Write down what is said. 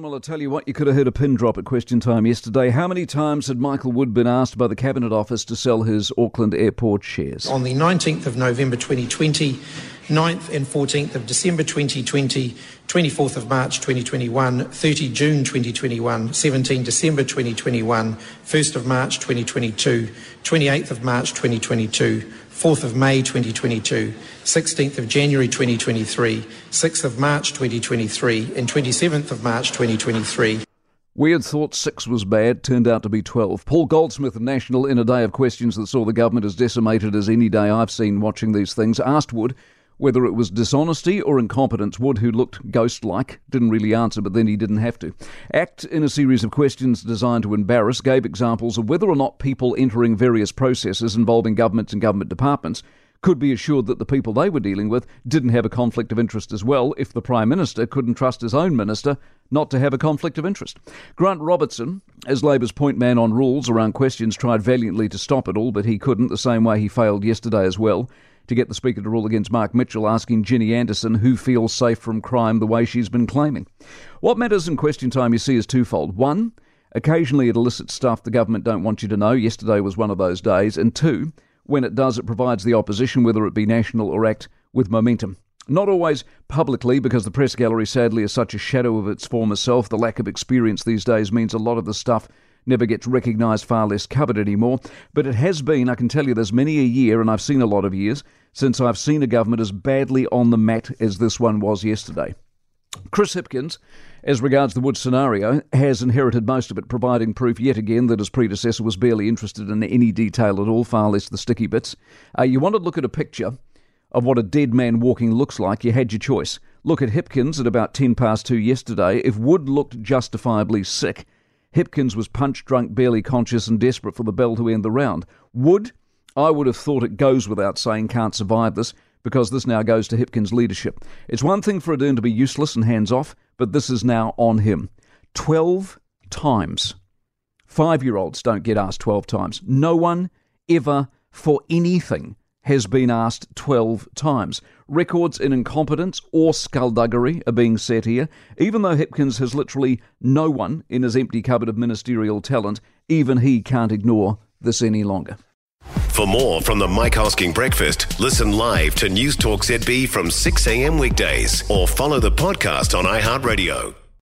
Well, I'll tell you what, you could have heard a pin drop at question time yesterday. How many times had Michael Wood been asked by the Cabinet Office to sell his Auckland Airport shares? On the 19th of November 2020, 9th and 14th of December 2020, 24th of March 2021, 30 June 2021, 17 December 2021, 1st of March 2022, 28th of March 2022, 4th of May 2022, 16th of January 2023, 6th of March 2023, and 27th of March 2023. We had thought six was bad, turned out to be 12. Paul Goldsmith National, in a day of questions that saw the government as decimated as any day I've seen watching these things, asked Wood whether it was dishonesty or incompetence, Wood, who looked ghost like, didn't really answer, but then he didn't have to. Act in a series of questions designed to embarrass, gave examples of whether or not people entering various processes involving governments and government departments could be assured that the people they were dealing with didn't have a conflict of interest as well if the Prime Minister couldn't trust his own minister not to have a conflict of interest. Grant Robertson, as Labour's point man on rules around questions, tried valiantly to stop it all, but he couldn't, the same way he failed yesterday as well to get the Speaker to rule against Mark Mitchell, asking Ginny Andersen who feels safe from crime the way she's been claiming. What matters in question time, you see, is twofold. One, occasionally it elicits stuff the government don't want you to know. Yesterday was one of those days. And two, when it does, it provides the opposition, whether it be national or ACT, with momentum. Not always publicly, because the press gallery sadly is such a shadow of its former self. The lack of experience these days means a lot of the stuff never gets recognised, far less covered anymore. But it has been, I can tell you, there's many a year, and I've seen a lot of years, since I've seen a government as badly on the mat as this one was yesterday. Chris Hipkins, as regards the Wood scenario, has inherited most of it, providing proof yet again that his predecessor was barely interested in any detail at all, far less the sticky bits. Uh, you want to look at a picture of what a dead man walking looks like, you had your choice. Look at Hipkins at about 10 past 2 yesterday. If Wood looked justifiably sick, Hipkins was punch drunk, barely conscious, and desperate for the bell to end the round. Wood, I would have thought it goes without saying, can't survive this because this now goes to Hipkins' leadership. It's one thing for Ardern to be useless and hands off, but this is now on him. 12 times. Five year olds don't get asked 12 times. No one ever for anything has been asked 12 times. Records in incompetence or skullduggery are being set here, even though Hipkins has literally no one in his empty cupboard of ministerial talent, even he can't ignore this any longer. For more from the Mike Hosking Breakfast, listen live to Newstalk ZB from 6 a.m. weekdays or follow the podcast on iHeartRadio.